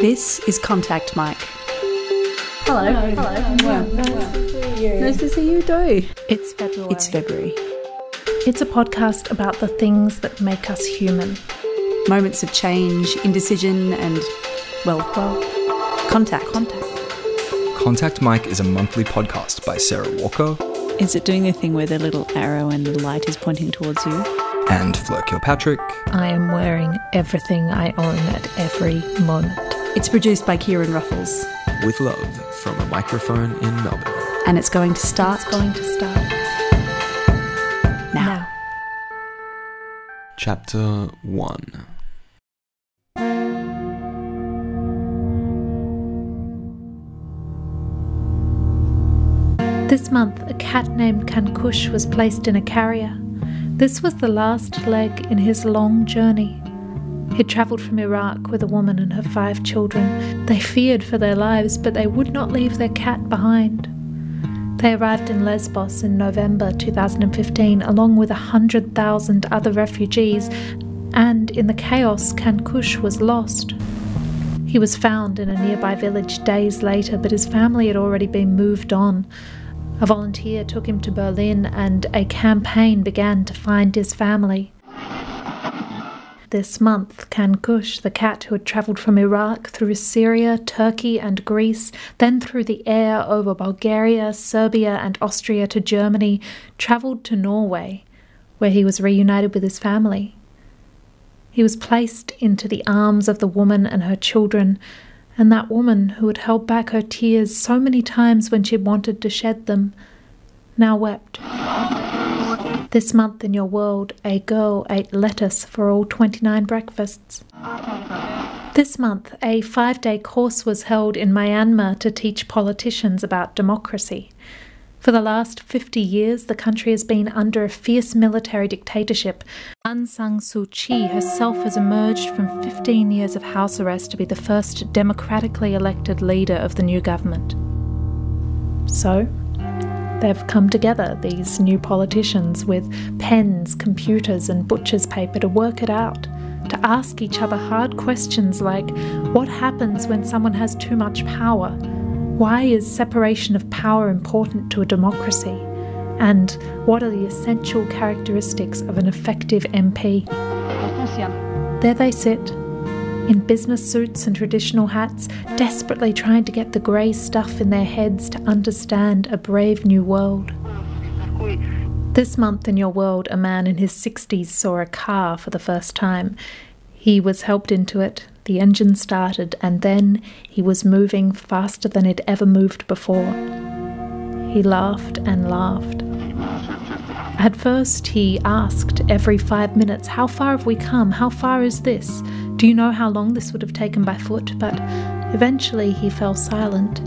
This is Contact Mic. Hello. Hello. Nice to see you too. It's February. It's February. It's a podcast about the things that make us human. Moments of change, indecision, and, well, well, contact. Contact. Contact Mic is a monthly podcast by Sarah Walker Is it doing the thing where the little arrow and the light is pointing towards you? and Fleur Kilpatrick. I am wearing everything I own at every moment. It's produced by Kieran Ruffles, with love from a microphone in Melbourne. and it's going to start It's going to start now. now. Chapter 1 This month, a cat named Kunkush was placed in a carrier. This was the last leg in his long journey. He'd travelled from Iraq with a woman and her five children. They feared for their lives, but they would not leave their cat behind. They arrived in Lesbos in November 2015, along with 100,000 other refugees, and in the chaos, Kunkush was lost. He was found in a nearby village days later, but his family had already been moved on. A volunteer took him to Berlin, and a campaign began to find his family. This month, Kunkush, the cat who had travelled from Iraq through Syria, Turkey, and Greece, then through the air over Bulgaria, Serbia, and Austria to Germany, travelled to Norway, where he was reunited with his family. He was placed into the arms of the woman and her children, and that woman who had held back her tears so many times when she wanted to shed them now wept. This month in your world, a girl ate lettuce for all 29 breakfasts. This month, a five day course was held in Myanmar to teach politicians about democracy. For the last 50 years, the country has been under a fierce military dictatorship. Aung San Suu Kyi herself has emerged from 15 years of house arrest to be the first democratically elected leader of the new government. So, they've come together, these new politicians, with pens, computers, and butcher's paper to work it out, to ask each other hard questions like what happens when someone has too much power? Why is separation of power important to a democracy? And what are the essential characteristics of an effective MP? There they sit, in business suits and traditional hats, desperately trying to get the grey stuff in their heads to understand a brave new world. This month in your world, a man in his 60s saw a car for the first time. He was helped into it, the engine started, and then he was moving faster than it ever moved before. He laughed and laughed. At first, he asked every five minutes, How far have we come? How far is this? Do you know how long this would have taken by foot? But eventually he fell silent.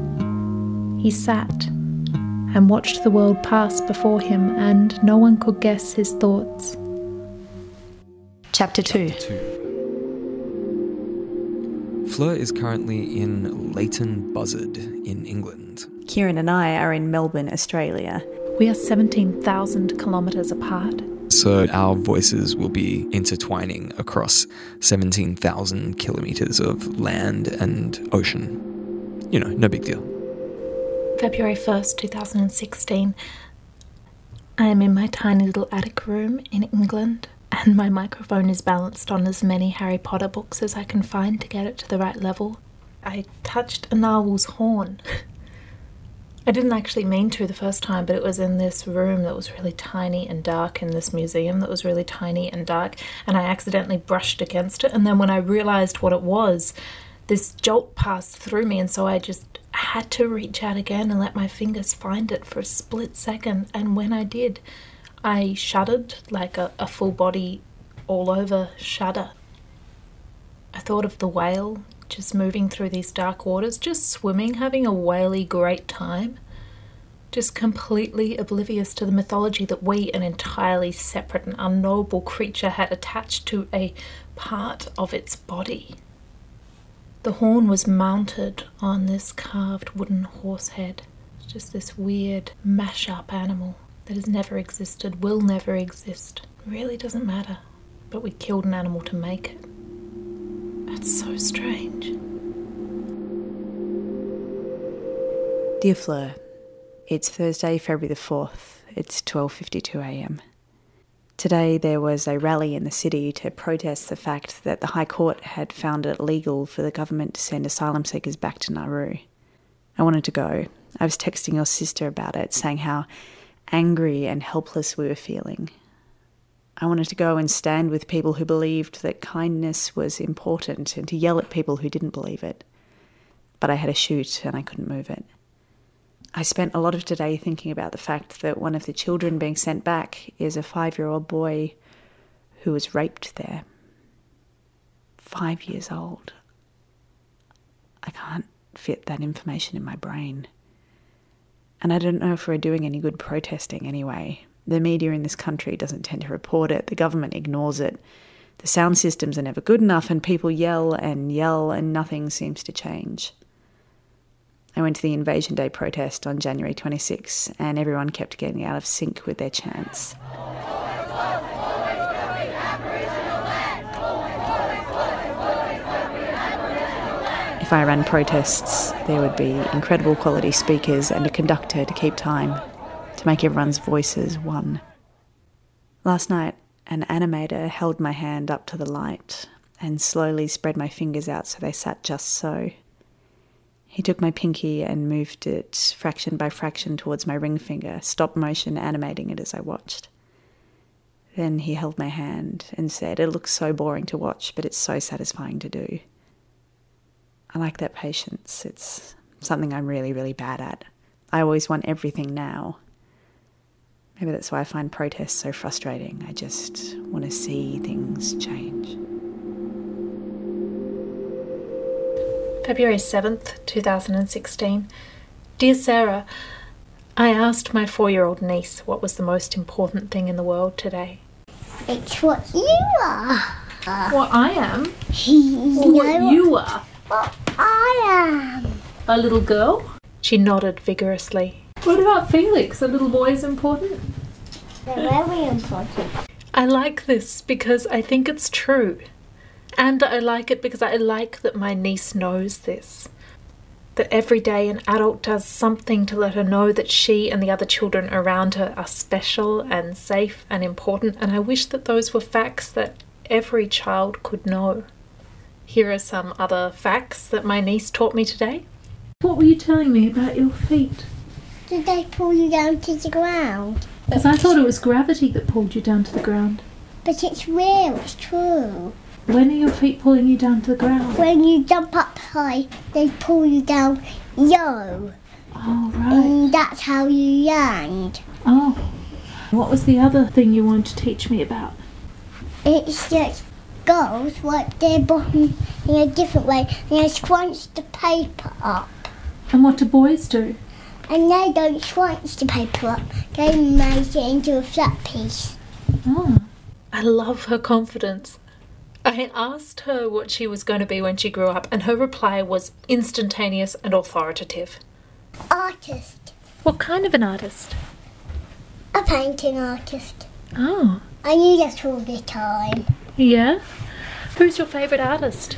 He sat and watched the world pass before him, and no one could guess his thoughts. Chapter 2. 2 Fleur is currently in Leighton Buzzard in England. Kieran and I are in Melbourne, Australia. We are 17,000 kilometres apart. So our voices will be intertwining across 17,000 kilometres of land and ocean. You know, no big deal. February 1st, 2016. I am in my tiny little attic room in England, and my microphone is balanced on as many Harry Potter books as I can find to get it to the right level. I touched a narwhal's horn. I didn't actually mean to the first time, but it was in this room that was really tiny and dark in this museum that was really tiny and dark, and I accidentally brushed against it. And then when I realized what it was, this jolt passed through me, and so I just had to reach out again and let my fingers find it for a split second. And when I did, I shuddered like a, a full body, all over shudder. I thought of the whale just moving through these dark waters, just swimming, having a whaley great time, just completely oblivious to the mythology that we, an entirely separate and unknowable creature, had attached to a part of its body. The horn was mounted on this carved wooden horse head. It's just this weird mash-up animal that has never existed, will never exist. really doesn't matter. But we killed an animal to make it. That's so strange. Dear Fleur, it's Thursday, February the 4th. It's 12:52 a.m. Today there was a rally in the city to protest the fact that the High Court had found it legal for the government to send asylum seekers back to Nauru. I wanted to go. I was texting your sister about it, saying how angry and helpless we were feeling, I wanted to go and stand with people who believed that kindness was important and to yell at people who didn't believe it. But I had a shoot and I couldn't move it. I spent a lot of today thinking about the fact that one of the children being sent back is a five year old boy who was raped there. Five years old. I can't fit that information in my brain. And I don't know if we're doing any good protesting anyway. The media in this country doesn't tend to report it, the government ignores it. The sound systems are never good enough, and people yell and yell, and nothing seems to change. I went to the Invasion Day protest on January 26, and everyone kept getting out of sync with their chants. If I ran protests, there would be incredible quality speakers and a conductor to keep time, to make everyone's voices one. Last night, an animator held my hand up to the light and slowly spread my fingers out so they sat just so. He took my pinky and moved it fraction by fraction towards my ring finger, stop motion animating it as I watched. Then he held my hand and said, It looks so boring to watch, but it's so satisfying to do. I like that patience. It's something I'm really, really bad at. I always want everything now. Maybe that's why I find protests so frustrating. I just want to see things change. February 7th, 2016. Dear Sarah, I asked my four year old niece what was the most important thing in the world today. It's what you are. What I am? You Or what know you are? what I am. A little girl? She nodded vigorously. What about Felix? A little boy is important? They're very important. I like this because I think it's true. And I like it because I like that my niece knows this. That every day an adult does something to let her know that she and the other children around her are special and safe and important, and I wish that those were facts that every child could know. Here are some other facts that my niece taught me today. What were you telling me about your feet? Did they pull you down to the ground? Because I thought it was gravity that pulled you down to the ground. But it's real, it's true. When are your feet pulling you down to the ground? When you jump up high, they pull you down low. Oh, right. And that's how you land. Oh. What was the other thing you wanted to teach me about? It's just girls work their bottom in a different way and they scrunch the paper up. And what do boys do? And they don't scrunch the paper up, they make it into a flat piece. Oh. I love her confidence. I asked her what she was going to be when she grew up, and her reply was instantaneous and authoritative. Artist. What kind of an artist? A painting artist. Oh. I knew that all the time. Yeah? Who's your favourite artist?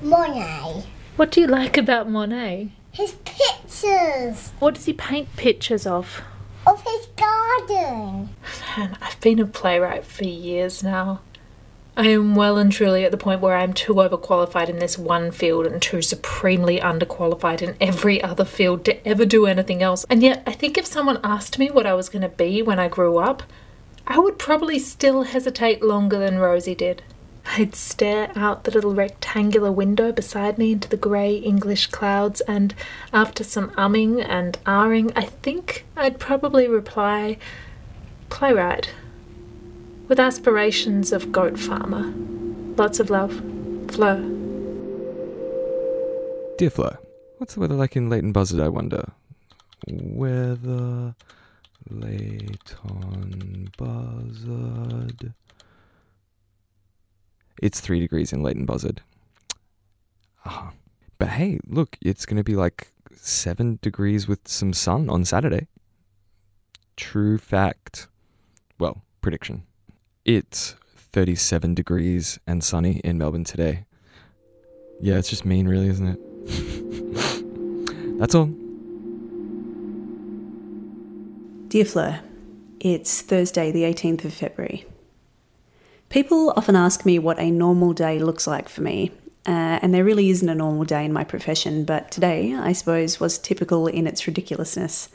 Monet. What do you like about Monet? His pictures What does he paint pictures of? of his garden. Man, I've been a playwright for years now. I am well and truly at the point where I'm too overqualified in this one field and too supremely underqualified in every other field to ever do anything else. And yet, I think if someone asked me what I was going to be when I grew up, I would probably still hesitate longer than Rosie did. I'd stare out the little rectangular window beside me into the grey English clouds, and after some umming and ahring, I think I'd probably reply, playwright, with aspirations of goat farmer. Lots of love, Flo. Dear Flo, what's the weather like in Leighton Buzzard, I wonder? Weather, Leighton Buzzard. It's three degrees in Leighton Buzzard. Ah. But hey, look, it's going to be like seven degrees with some sun on Saturday. True fact. Well, prediction. It's 37 degrees and sunny in Melbourne today. Yeah, it's just mean, really, isn't it? That's all. Dear Fleur, it's Thursday, the 18th of February. People often ask me what a normal day looks like for me, uh, and there really isn't a normal day in my profession, but today, I suppose, was typical in its ridiculousness.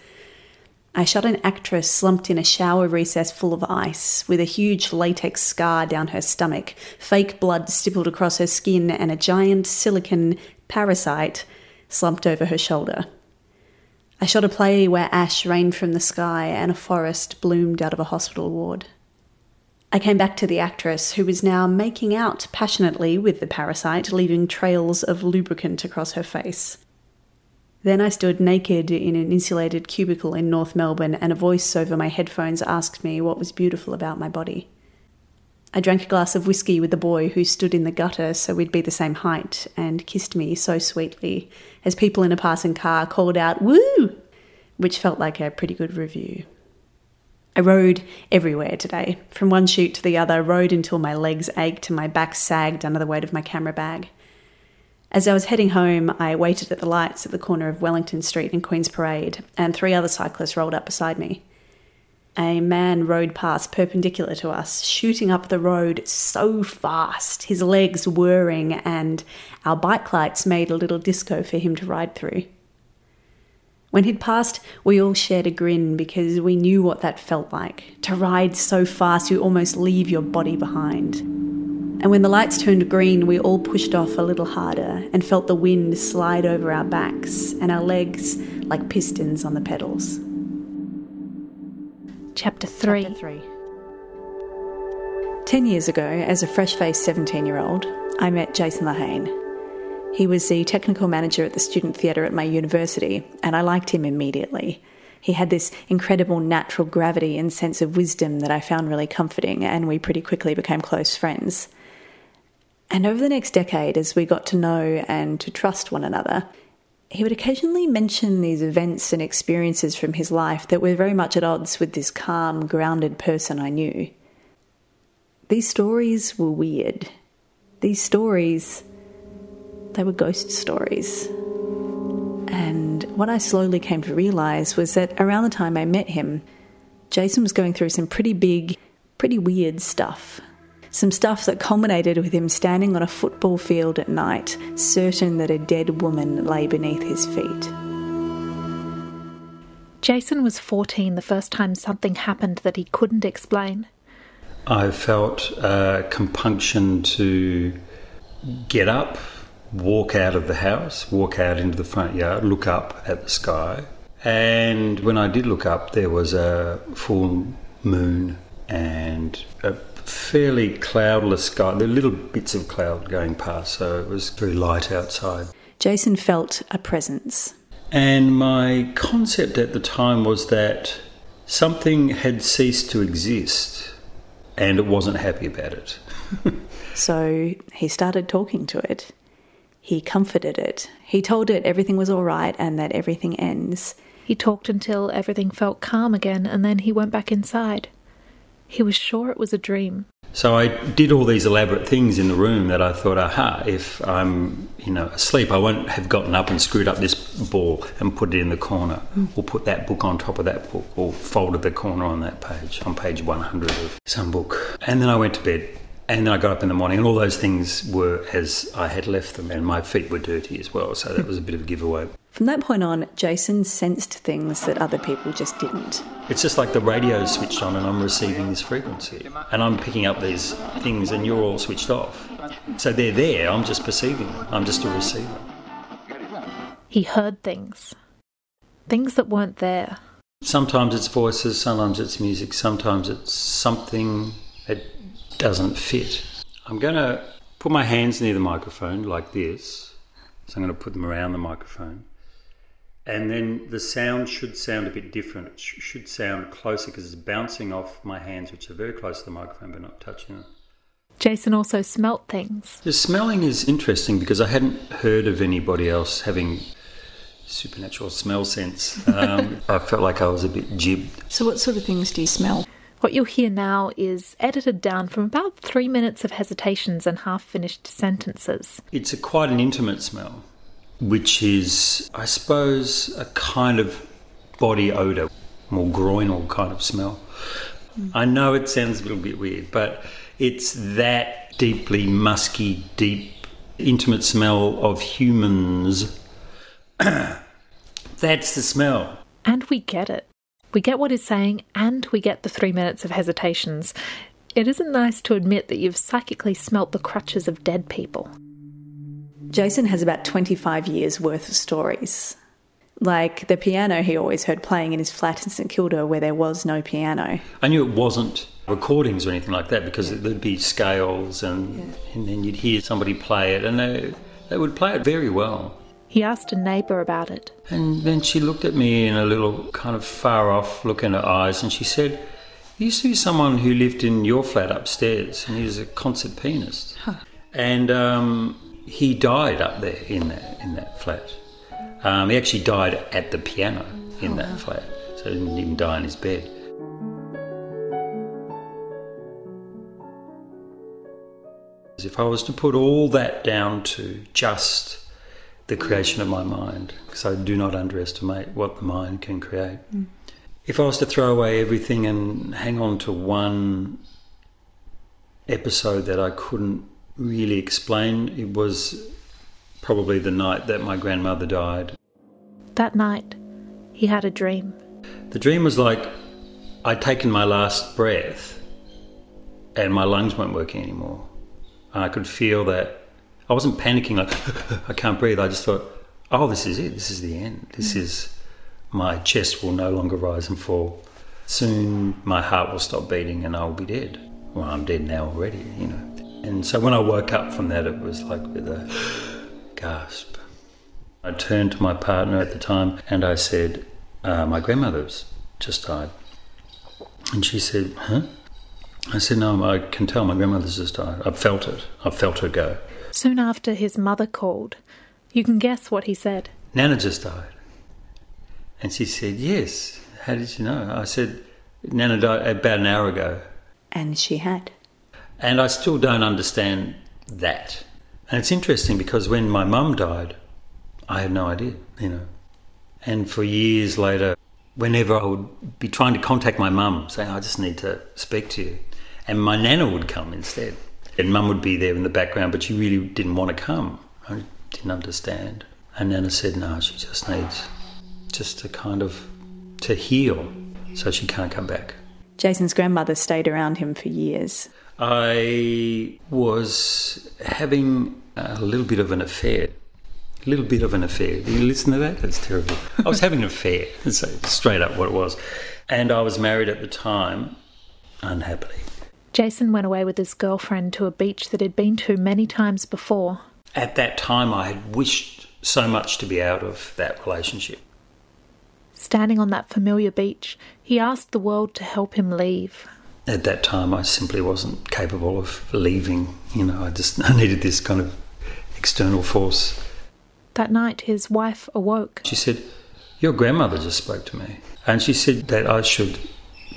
I shot an actress slumped in a shower recess full of ice, with a huge latex scar down her stomach, fake blood stippled across her skin, and a giant silicon parasite slumped over her shoulder. I shot a play where ash rained from the sky and a forest bloomed out of a hospital ward. I came back to the actress, who was now making out passionately with the parasite, leaving trails of lubricant across her face. Then I stood naked in an insulated cubicle in North Melbourne, and a voice over my headphones asked me what was beautiful about my body. I drank a glass of whiskey with the boy who stood in the gutter so we'd be the same height, and kissed me so sweetly as people in a passing car called out, Woo! which felt like a pretty good review. I rode everywhere today, from one shoot to the other, rode until my legs ached and my back sagged under the weight of my camera bag. As I was heading home, I waited at the lights at the corner of Wellington Street and Queen's Parade, and three other cyclists rolled up beside me. A man rode past perpendicular to us, shooting up the road so fast, his legs whirring, and our bike lights made a little disco for him to ride through. When he'd passed, we all shared a grin because we knew what that felt like to ride so fast you almost leave your body behind. And when the lights turned green, we all pushed off a little harder and felt the wind slide over our backs and our legs like pistons on the pedals. Chapter 3. Chapter 3. Ten years ago, as a fresh faced 17 year old, I met Jason Lahane. He was the technical manager at the student theatre at my university, and I liked him immediately. He had this incredible natural gravity and sense of wisdom that I found really comforting, and we pretty quickly became close friends. And over the next decade, as we got to know and to trust one another, he would occasionally mention these events and experiences from his life that were very much at odds with this calm, grounded person I knew. These stories were weird. These stories, they were ghost stories. And what I slowly came to realize was that around the time I met him, Jason was going through some pretty big, pretty weird stuff. Some stuff that culminated with him standing on a football field at night, certain that a dead woman lay beneath his feet. Jason was 14 the first time something happened that he couldn't explain. I felt a compunction to get up, walk out of the house, walk out into the front yard, look up at the sky. And when I did look up, there was a full moon and a fairly cloudless sky. There were little bits of cloud going past, so it was very light outside. Jason felt a presence. And my concept at the time was that something had ceased to exist and it wasn't happy about it. so he started talking to it. He comforted it. He told it everything was all right and that everything ends. He talked until everything felt calm again and then he went back inside. He was sure it was a dream. So I did all these elaborate things in the room that I thought, aha, if I'm you know asleep, I won't have gotten up and screwed up this ball and put it in the corner, mm. or put that book on top of that book, or folded the corner on that page, on page 100 of some book. And then I went to bed. And then I got up in the morning, and all those things were as I had left them, and my feet were dirty as well, so that was a bit of a giveaway. From that point on, Jason sensed things that other people just didn't. It's just like the radio's switched on and I'm receiving this frequency. And I'm picking up these things and you're all switched off. So they're there, I'm just perceiving them. I'm just a receiver. He heard things. Things that weren't there. Sometimes it's voices, sometimes it's music, sometimes it's something that doesn't fit. I'm going to put my hands near the microphone like this. So I'm going to put them around the microphone and then the sound should sound a bit different. It sh- should sound closer because it's bouncing off my hands, which are very close to the microphone but not touching it. Jason also smelt things. The smelling is interesting because I hadn't heard of anybody else having supernatural smell sense. Um, I felt like I was a bit jibbed. So, what sort of things do you smell? What you'll hear now is edited down from about three minutes of hesitations and half finished sentences. It's a quite an intimate smell which is, I suppose, a kind of body odour. more groinal kind of smell. Hmm. I know it sounds a little bit weird, but it's that deeply musky, deep, intimate smell of humans. That's the smell. And we get it. We get what he's saying, and we get the three minutes of hesitations. It isn't nice to admit that you've psychically smelt the crutches of dead people. Jason has about 25 years worth of stories. Like the piano he always heard playing in his flat in St Kilda where there was no piano. I knew it wasn't recordings or anything like that because there'd be scales and, and then you'd hear somebody play it and they, they would play it very well. He asked a neighbour about it. And then she looked at me in a little kind of far off look in her eyes and she said, There used to be someone who lived in your flat upstairs and he was a concert pianist. And um, he died up there in that, in that flat. Um, he actually died at the piano in that flat, so he didn't even die in his bed. If I was to put all that down to just the creation of my mind, because I do not underestimate what the mind can create. Mm. If I was to throw away everything and hang on to one episode that I couldn't really explain, it was probably the night that my grandmother died. That night, he had a dream. The dream was like I'd taken my last breath and my lungs weren't working anymore. And I could feel that I wasn't panicking like I can't breathe. I just thought, oh, this is it. This is the end. This is my chest will no longer rise and fall. Soon my heart will stop beating and I'll be dead. Well, I'm dead now already, you know. And so when I woke up from that, it was like with a gasp. I turned to my partner at the time and I said, uh, My grandmother's just died. And she said, Huh? I said, No, I can tell my grandmother's just died. I felt it. I felt her go. Soon after his mother called, you can guess what he said. Nana just died. And she said, Yes. How did you know? I said, Nana died about an hour ago. And she had. And I still don't understand that. And it's interesting because when my mum died, I had no idea, you know. And for years later, whenever I would be trying to contact my mum, saying, I just need to speak to you, and my nana would come instead. And mum would be there in the background, but she really didn't want to come. I didn't understand. And nana said, no, she just needs just to kind of to heal so she can't come back. Jason's grandmother stayed around him for years. I was having a little bit of an affair. A little bit of an affair. Did you listen to that? That's terrible. I was having an affair. That's straight up what it was. And I was married at the time, unhappily. Jason went away with his girlfriend to a beach that he'd been to many times before. At that time, I had wished so much to be out of that relationship. Standing on that familiar beach, he asked the world to help him leave. At that time, I simply wasn't capable of leaving. You know, I just I needed this kind of external force. That night, his wife awoke. She said, Your grandmother just spoke to me. And she said that I should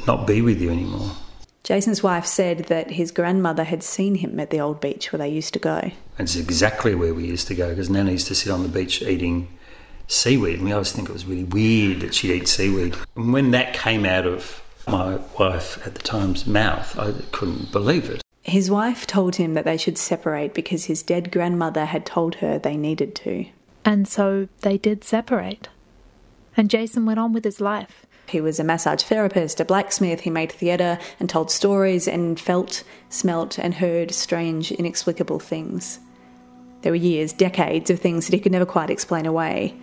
not be with you anymore. Jason's wife said that his grandmother had seen him at the old beach where they used to go. It's exactly where we used to go because Nana used to sit on the beach eating seaweed. And we always think it was really weird that she'd eat seaweed. And when that came out of my wife at the time's mouth, I couldn't believe it. His wife told him that they should separate because his dead grandmother had told her they needed to. And so they did separate. And Jason went on with his life. He was a massage therapist, a blacksmith, he made theatre and told stories and felt, smelt, and heard strange, inexplicable things. There were years, decades of things that he could never quite explain away.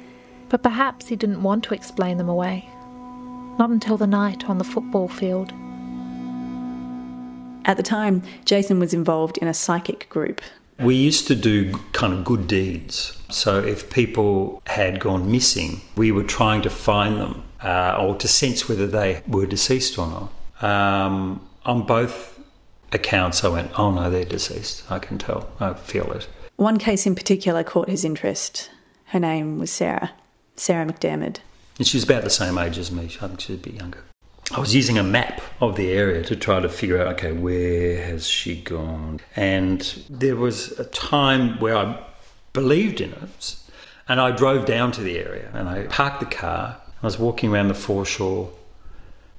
But perhaps he didn't want to explain them away. Not until the night on the football field. At the time, Jason was involved in a psychic group. We used to do kind of good deeds. So if people had gone missing, we were trying to find them uh, or to sense whether they were deceased or not. Um, on both accounts, I went, oh no, they're deceased. I can tell. I feel it. One case in particular caught his interest. Her name was Sarah, Sarah McDermott. And she was about the same age as me. I think she'd be younger. I was using a map of the area to try to figure out, okay, where has she gone? And there was a time where I believed in it. And I drove down to the area and I parked the car. I was walking around the foreshore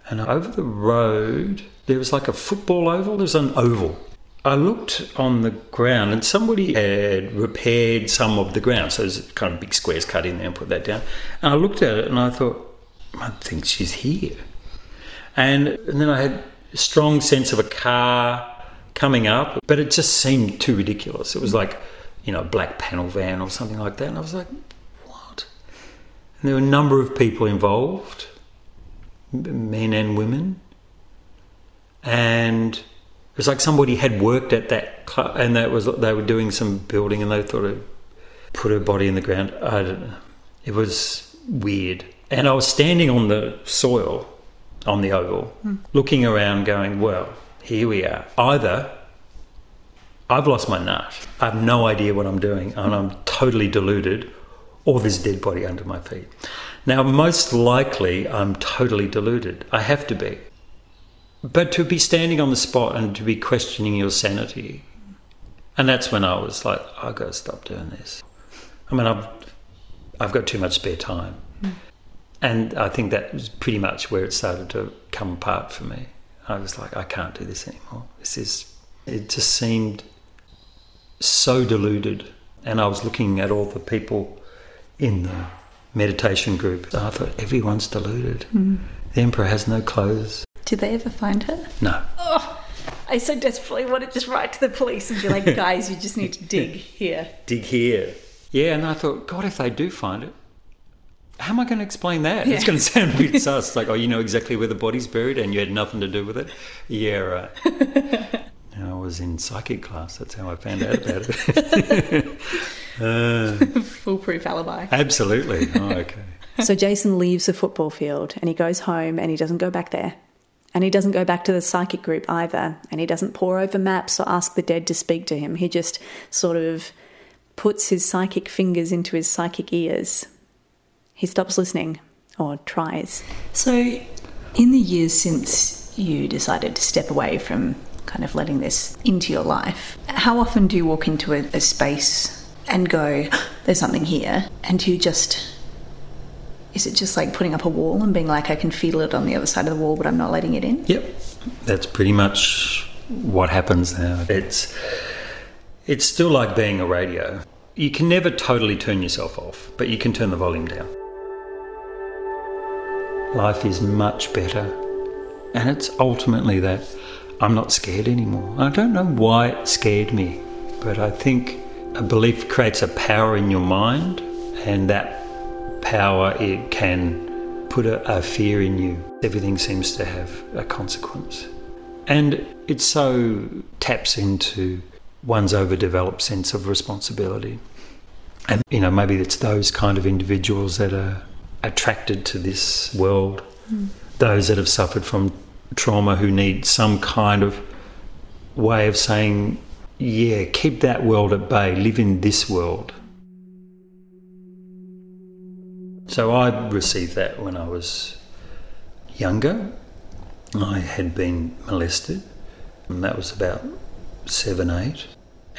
And over the road, there was like a football oval. There was an oval. I looked on the ground and somebody had repaired some of the ground. So there's kind of big squares cut in there and put that down. And I looked at it and I thought, I think she's here. And, and then I had a strong sense of a car coming up, but it just seemed too ridiculous. It was like, you know, a black panel van or something like that. And I was like, what? And there were a number of people involved, men and women. And it was like somebody had worked at that club and that was they were doing some building and they thought of put her body in the ground. I don't know. It was weird. And I was standing on the soil on the oval, looking around, going, Well, here we are. Either I've lost my nut, I have no idea what I'm doing, and I'm totally deluded, or there's a dead body under my feet. Now, most likely, I'm totally deluded. I have to be. But to be standing on the spot and to be questioning your sanity, and that's when I was like, I've got to stop doing this. I mean, I've, I've got too much spare time. And I think that was pretty much where it started to come apart for me. I was like, I can't do this anymore. This is, it just seemed so deluded. And I was looking at all the people in the meditation group. I thought, everyone's deluded. Hmm. The emperor has no clothes. Did they ever find her? No. Oh, I so desperately want to just write to the police and be like, guys, you just need to dig here. dig here. Yeah, and I thought, God, if they do find it, how am I going to explain that? It's going to sound a bit sus. Like, oh, you know exactly where the body's buried and you had nothing to do with it? Yeah, right. I was in psychic class. That's how I found out about it. Uh, Foolproof alibi. absolutely. Oh, okay. So Jason leaves the football field and he goes home and he doesn't go back there. And he doesn't go back to the psychic group either. And he doesn't pore over maps or ask the dead to speak to him. He just sort of puts his psychic fingers into his psychic ears. He stops listening, or tries. So, in the years since you decided to step away from kind of letting this into your life, how often do you walk into a, a space and go, there's something here? And you just is it just like putting up a wall and being like, I can feel it on the other side of the wall, but I'm not letting it in? Yep, that's pretty much what happens now. It's it's still like being a radio. You can never totally turn yourself off, but you can turn the volume down. Life is much better, and it's ultimately that I'm not scared anymore. I don't know why it scared me, but I think a belief creates a power in your mind, and that power it can put a, a fear in you. Everything seems to have a consequence. And it so taps into one's overdeveloped sense of responsibility. And, you know, maybe it's those kind of individuals that are attracted to this world, those that have suffered from trauma who need some kind of way of saying, yeah, keep that world at bay, live in this world. So I received that when I was younger. I had been molested, and that was about seven, eight.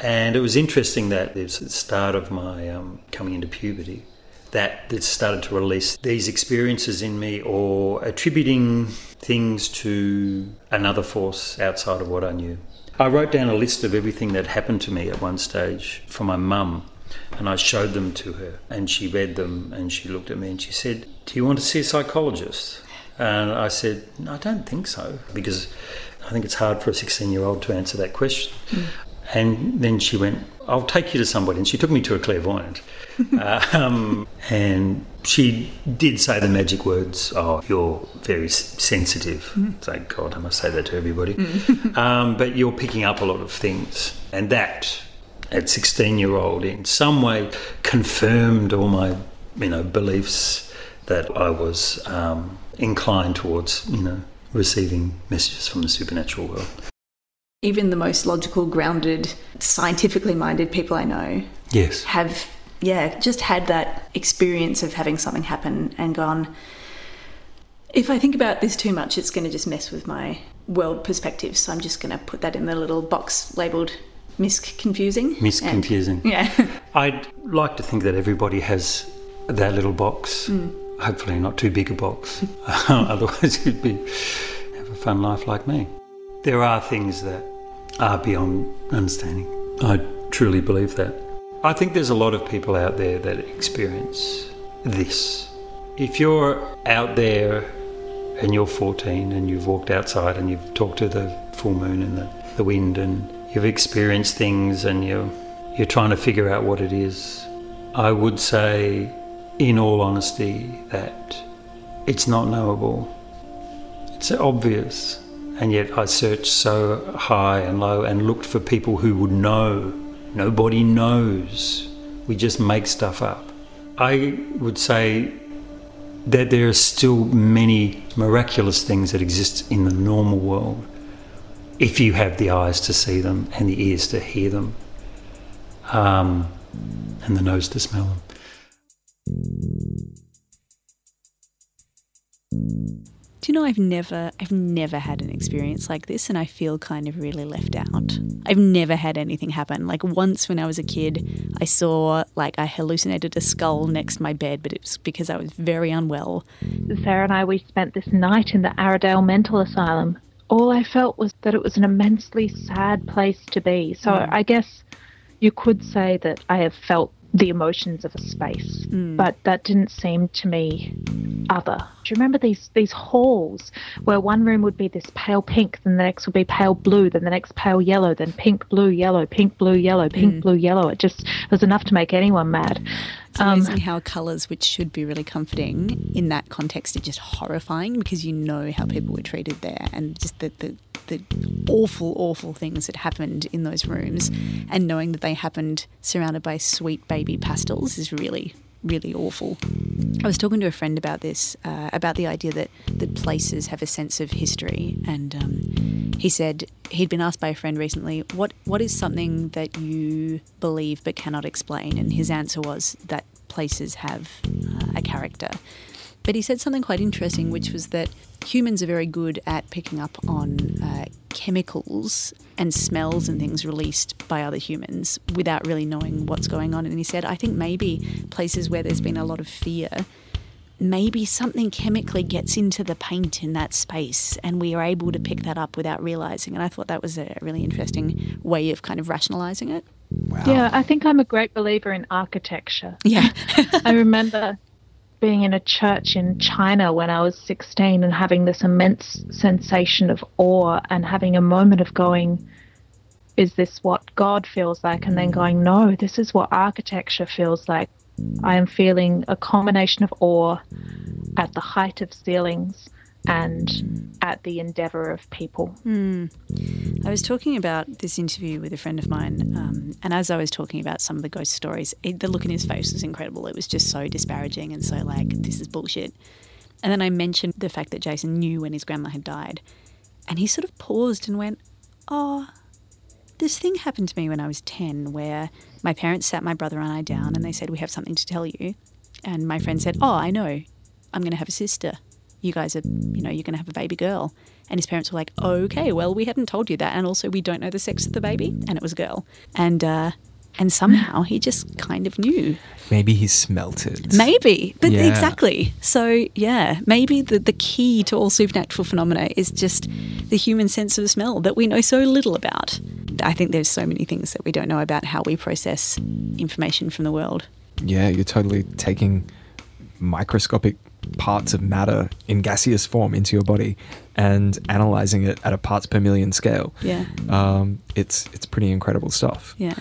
And it was interesting that it was the start of my um, coming into puberty that it started to release these experiences in me or attributing things to another force outside of what I knew. I wrote down a list of everything that happened to me at one stage for my mum and I showed them to her and she read them and she looked at me and she said, Do you want to see a psychologist? And I said, no, I don't think so because I think it's hard for a 16 year old to answer that question. Hmm. And then she went, I'll take you to somebody. And she took me to a clairvoyant. um, and she did say the magic words, Oh, you're very sensitive. Thank God, I must say that to everybody. um, but you're picking up a lot of things. And that, at 16 year old, in some way confirmed all my you know, beliefs that I was um, inclined towards, you know, receiving messages from the supernatural world. Even the most logical, grounded, scientifically minded people I know Yes. have, yeah, just had that experience of having something happen and gone, if I think about this too much, it's going to just mess with my world perspective. So I'm just going to put that in the little box labeled misconfusing. Misconfusing. And- yeah. I'd like to think that everybody has that little box mm. Hopefully, not too big a box. Otherwise, you'd be have a fun life like me. There are things that are beyond understanding. I truly believe that. I think there's a lot of people out there that experience this. If you're out there and you're 14 and you've walked outside and you've talked to the full moon and the, the wind and you've experienced things and you're, you're trying to figure out what it is, I would say, in all honesty, that it's not knowable. It's obvious. And yet I searched so high and low and looked for people who would know. Nobody knows. We just make stuff up. I would say that there are still many miraculous things that exist in the normal world if you have the eyes to see them and the ears to hear them um, and the nose to smell them. Do you know I've never I've never had an experience like this and I feel kind of really left out. I've never had anything happen. Like once when I was a kid, I saw like I hallucinated a skull next to my bed, but it was because I was very unwell. Sarah and I we spent this night in the Aradale Mental Asylum. All I felt was that it was an immensely sad place to be. So Mm. I guess you could say that I have felt the emotions of a space, but that didn't seem to me other. Do you remember these these halls where one room would be this pale pink, then the next would be pale blue, then the next pale yellow, then pink, blue, yellow, pink, blue, yellow, pink, mm. blue, yellow. It just was enough to make anyone mad. It's amazing um, how colours, which should be really comforting, in that context are just horrifying because you know how people were treated there and just the, the, the awful, awful things that happened in those rooms. And knowing that they happened surrounded by sweet baby pastels is really, really awful. I was talking to a friend about this, uh, about the idea that, that places have a sense of history. And um, he said he'd been asked by a friend recently, what, what is something that you believe but cannot explain? And his answer was that places have uh, a character. But he said something quite interesting, which was that humans are very good at picking up on uh, chemicals and smells and things released by other humans without really knowing what's going on. And he said, I think maybe places where there's been a lot of fear, maybe something chemically gets into the paint in that space and we are able to pick that up without realizing. And I thought that was a really interesting way of kind of rationalizing it. Wow. Yeah, I think I'm a great believer in architecture. Yeah. I remember being in a church in China when I was 16 and having this immense sensation of awe and having a moment of going, is this what God feels like? And then mm. going, no, this is what architecture feels like. I am feeling a combination of awe at the height of ceilings and at the endeavor of people. I was talking about this interview with a friend of mine, um, and as I was talking about some of the ghost stories, it, the look in his face was incredible. It was just so disparaging and so like, this is bullshit. And then I mentioned the fact that Jason knew when his grandma had died, and he sort of paused and went, Oh, this thing happened to me when I was 10 where my parents sat my brother and I down and they said, We have something to tell you. And my friend said, Oh, I know. I'm going to have a sister. You guys are, you know, you're going to have a baby girl. And his parents were like, Okay, well, we hadn't told you that. And also, we don't know the sex of the baby. And it was a girl. And, uh, and somehow he just kind of knew. Maybe he smelt it. Maybe. But Yeah. exactly. So, yeah, maybe the, the key to all supernatural phenomena is just the human sense of smell that we know so little about. I think there's so many things that we don't know about how we process information from the world. Yeah, you're totally taking microscopic parts of matter in gaseous form into your body and analyzing it at a parts per million scale. Yeah. Um, it's it's pretty incredible stuff. Yeah.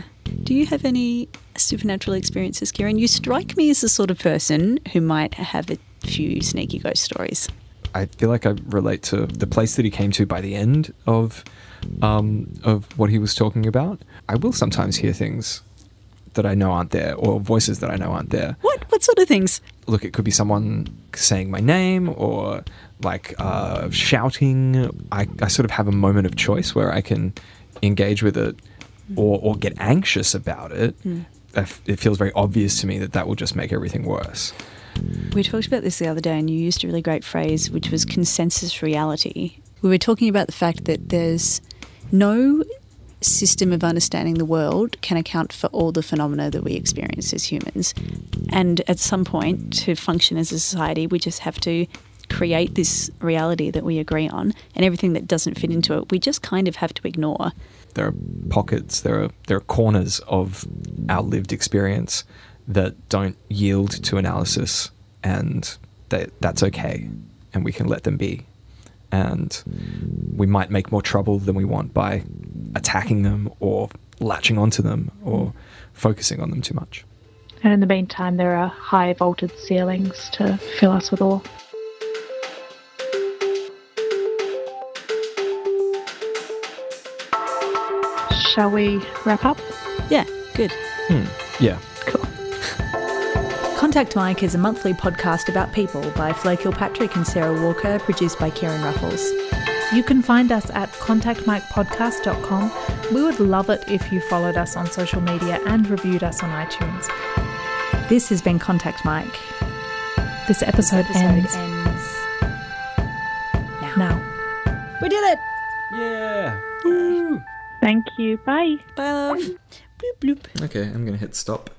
Do you have any supernatural experiences, Kieran? You strike me as the sort of person who might have a few sneaky ghost stories. I feel like I relate to the place that he came to by the end of um, of what he was talking about. I will sometimes hear things that I know aren't there, or voices that I know aren't there. What what sort of things? Look, it could be someone saying my name or like uh, shouting. I, I sort of have a moment of choice where I can engage with it or, or get anxious about it. F- It feels very obvious to me that that will just make everything worse. We talked about this the other day, and you used a really great phrase, which was consensus reality. We were talking about the fact that there's no system of understanding the world can account for all the phenomena that we experience as humans. And at some point, to function as a society, we just have to create this reality that we agree on, and everything that doesn't fit into it, we just kind of have to ignore. There are pockets, there are there are corners of our lived experience that don't yield to analysis, and that that's okay, and we can let them be. And we might make more trouble than we want by attacking them or latching onto them or focusing on them too much. And in the meantime, there are high vaulted ceilings to fill us with awe. Shall we wrap up? Yeah, good. Hmm, yeah. Cool. Contact Mic is a monthly podcast about people by Flo Kilpatrick and Sarah Walker, produced by Kieran Ruffles. You can find us at contactmicpodcast.com. We would love it if you followed us on social media and reviewed us on iTunes. This has been Contact Mic. This episode, Episode ends ends now. now. We did it! Yeah. Thank you. Bye. Bye, love. bloop, bloop. Okay, I'm gonna hit stop.